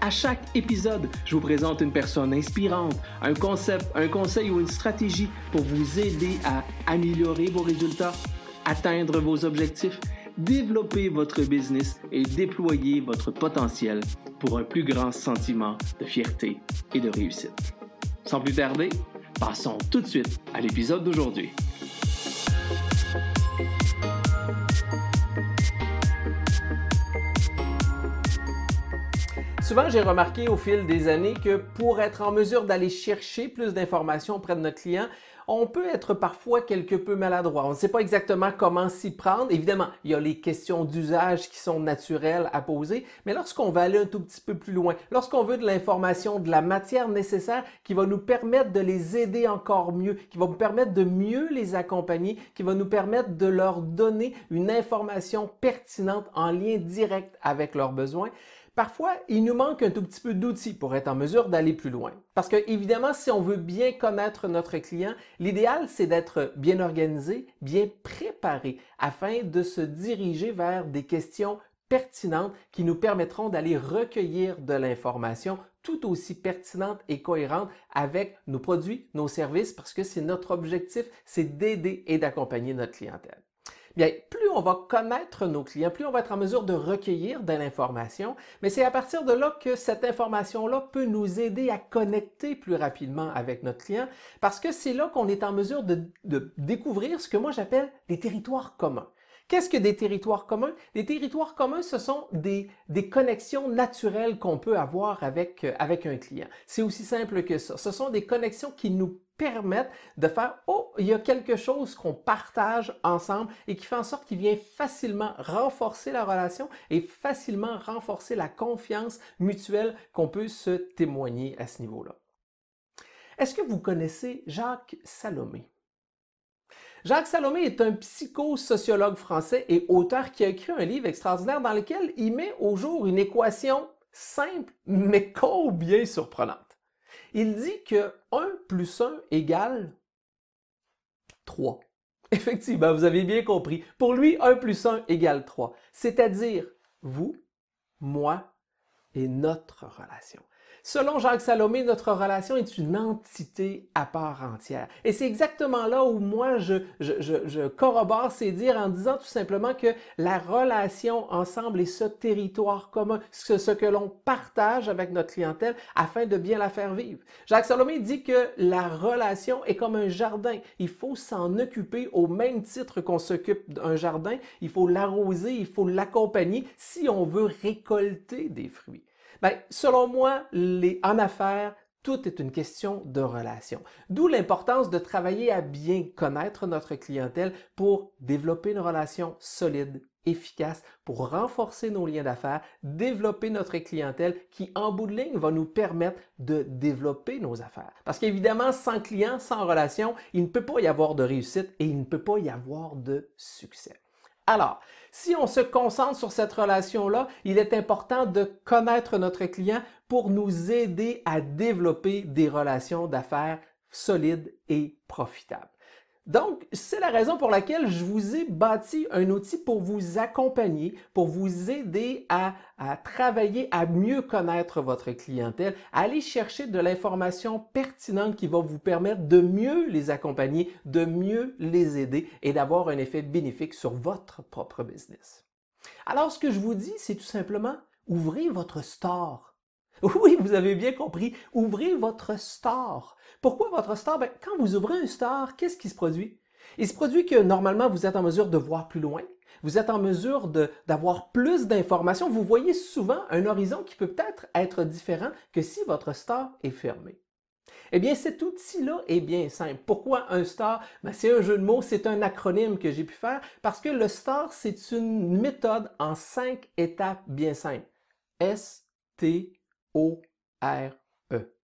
À chaque épisode, je vous présente une personne inspirante, un concept, un conseil ou une stratégie pour vous aider à améliorer vos résultats, atteindre vos objectifs, développer votre business et déployer votre potentiel pour un plus grand sentiment de fierté et de réussite. Sans plus tarder, passons tout de suite à l'épisode d'aujourd'hui. Souvent, j'ai remarqué au fil des années que pour être en mesure d'aller chercher plus d'informations auprès de notre client, on peut être parfois quelque peu maladroit. On ne sait pas exactement comment s'y prendre. Évidemment, il y a les questions d'usage qui sont naturelles à poser, mais lorsqu'on va aller un tout petit peu plus loin, lorsqu'on veut de l'information, de la matière nécessaire qui va nous permettre de les aider encore mieux, qui va nous permettre de mieux les accompagner, qui va nous permettre de leur donner une information pertinente en lien direct avec leurs besoins, Parfois, il nous manque un tout petit peu d'outils pour être en mesure d'aller plus loin. Parce que, évidemment, si on veut bien connaître notre client, l'idéal, c'est d'être bien organisé, bien préparé, afin de se diriger vers des questions pertinentes qui nous permettront d'aller recueillir de l'information tout aussi pertinente et cohérente avec nos produits, nos services, parce que c'est notre objectif, c'est d'aider et d'accompagner notre clientèle. Bien, plus on va connaître nos clients, plus on va être en mesure de recueillir de l'information, mais c'est à partir de là que cette information-là peut nous aider à connecter plus rapidement avec notre client, parce que c'est là qu'on est en mesure de, découvrir ce que moi j'appelle des territoires communs. Qu'est-ce que des territoires communs? Des territoires communs, ce sont des, connexions naturelles qu'on peut avoir avec, avec un client. C'est aussi simple que ça. Ce sont des connexions qui nous permettent de faire oh il y a quelque chose qu'on partage ensemble et qui fait en sorte qu'il vient facilement renforcer la relation et facilement renforcer la confiance mutuelle qu'on peut se témoigner à ce niveau-là. Est-ce que vous connaissez Jacques Salomé? Jacques Salomé est un psychosociologue français et auteur qui a écrit un livre extraordinaire dans lequel il met au jour une équation simple mais combien surprenante il dit que 1 plus 1 égale 3. Effectivement, vous avez bien compris. Pour lui, 1 plus 1 égale 3. C'est-à-dire vous, moi et notre relation. Selon Jacques Salomé, notre relation est une entité à part entière. Et c'est exactement là où moi je, corrobore ces dires en disant tout simplement que la relation ensemble est ce territoire commun, ce, ce que l'on partage avec notre clientèle afin de bien la faire vivre. Jacques Salomé dit que la relation est comme un jardin. Il faut s'en occuper au même titre qu'on s'occupe d'un jardin. Il faut l'arroser, il faut l'accompagner si on veut récolter des fruits. Ben, selon moi, les, en affaires, tout est une question de relation. D'où l'importance de travailler à bien connaître notre clientèle pour développer une relation solide, efficace, pour renforcer nos liens d'affaires, développer notre clientèle qui, en bout de ligne, va nous permettre de développer nos affaires. Parce qu'évidemment, sans client, sans relation, il ne peut pas y avoir de réussite et il ne peut pas y avoir de succès. Alors, si on se concentre sur cette relation-là, il est important de connaître notre client pour nous aider à développer des relations d'affaires solides et profitables. Donc, c'est la raison pour laquelle je vous ai bâti un outil pour vous accompagner, pour vous aider à, travailler à mieux connaître votre clientèle, à aller chercher de l'information pertinente qui va vous permettre de mieux les accompagner, de mieux les aider et d'avoir un effet bénéfique sur votre propre business. Alors, ce que je vous dis, c'est tout simplement ouvrez votre store. Oui, vous avez bien compris. Ouvrez votre store. Pourquoi votre store? Ben, quand vous ouvrez un store, qu'est-ce qui se produit? Il se produit que normalement, vous êtes en mesure de voir plus loin. Vous êtes en mesure d'avoir plus d'informations. Vous voyez souvent un horizon qui peut peut-être être différent que si votre store est fermé. Eh bien, cet outil-là est bien simple. Pourquoi un STAR? Ben, c'est un jeu de mots, c'est un acronyme que j'ai pu faire parce que le STAR, c'est une méthode en cinq étapes bien simples. S, T, O-R-E.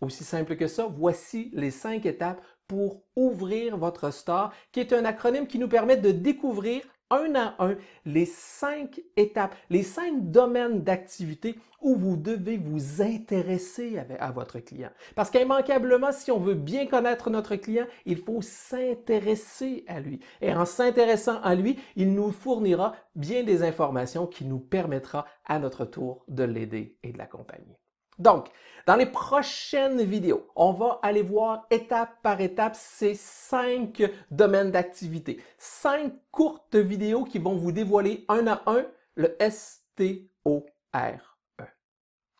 Aussi simple que ça, voici les cinq étapes pour ouvrir votre store, qui est un acronyme qui nous permet de découvrir un à un les cinq étapes, les cinq domaines d'activité où vous devez vous intéresser à votre client. Parce qu'immanquablement, si on veut bien connaître notre client, il faut s'intéresser à lui. Et en s'intéressant à lui, il nous fournira bien des informations qui nous permettra à notre tour de l'aider et de l'accompagner. Donc, dans les prochaines vidéos, on va aller voir étape par étape ces cinq domaines d'activité. Cinq courtes vidéos qui vont vous dévoiler un à un le S-T-O-R-E.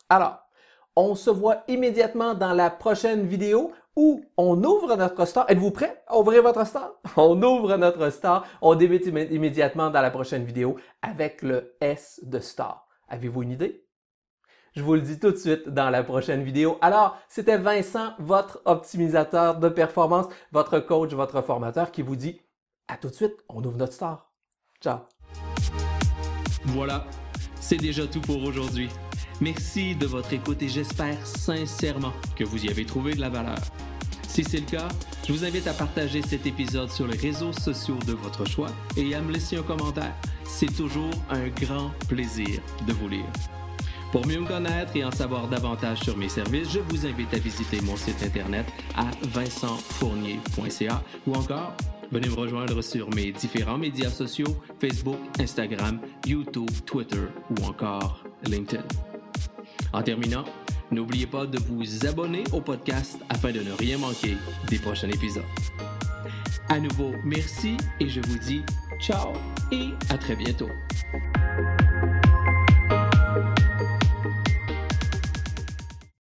Alors, on se voit immédiatement dans la prochaine vidéo où on ouvre notre store. Êtes-vous prêt à ouvrir votre store? On ouvre notre store. On débute immédiatement dans la prochaine vidéo avec le S de store. Avez-vous une idée? Je vous le dis tout de suite dans la prochaine vidéo. Alors, c'était Vincent, votre optimisateur de performance, votre coach, votre formateur qui vous dit à tout de suite, on ouvre notre store. Ciao. Voilà, c'est déjà tout pour aujourd'hui. Merci de votre écoute et j'espère sincèrement que vous y avez trouvé de la valeur. Si c'est le cas, je vous invite à partager cet épisode sur les réseaux sociaux de votre choix et à me laisser un commentaire. C'est toujours un grand plaisir de vous lire. Pour mieux me connaître et en savoir davantage sur mes services, je vous invite à visiter mon site internet à vincentfournier.ca ou encore venez me rejoindre sur mes différents médias sociaux Facebook, Instagram, YouTube, Twitter ou encore LinkedIn. En terminant, n'oubliez pas de vous abonner au podcast afin de ne rien manquer des prochains épisodes. À nouveau, merci et je vous dis ciao et à très bientôt.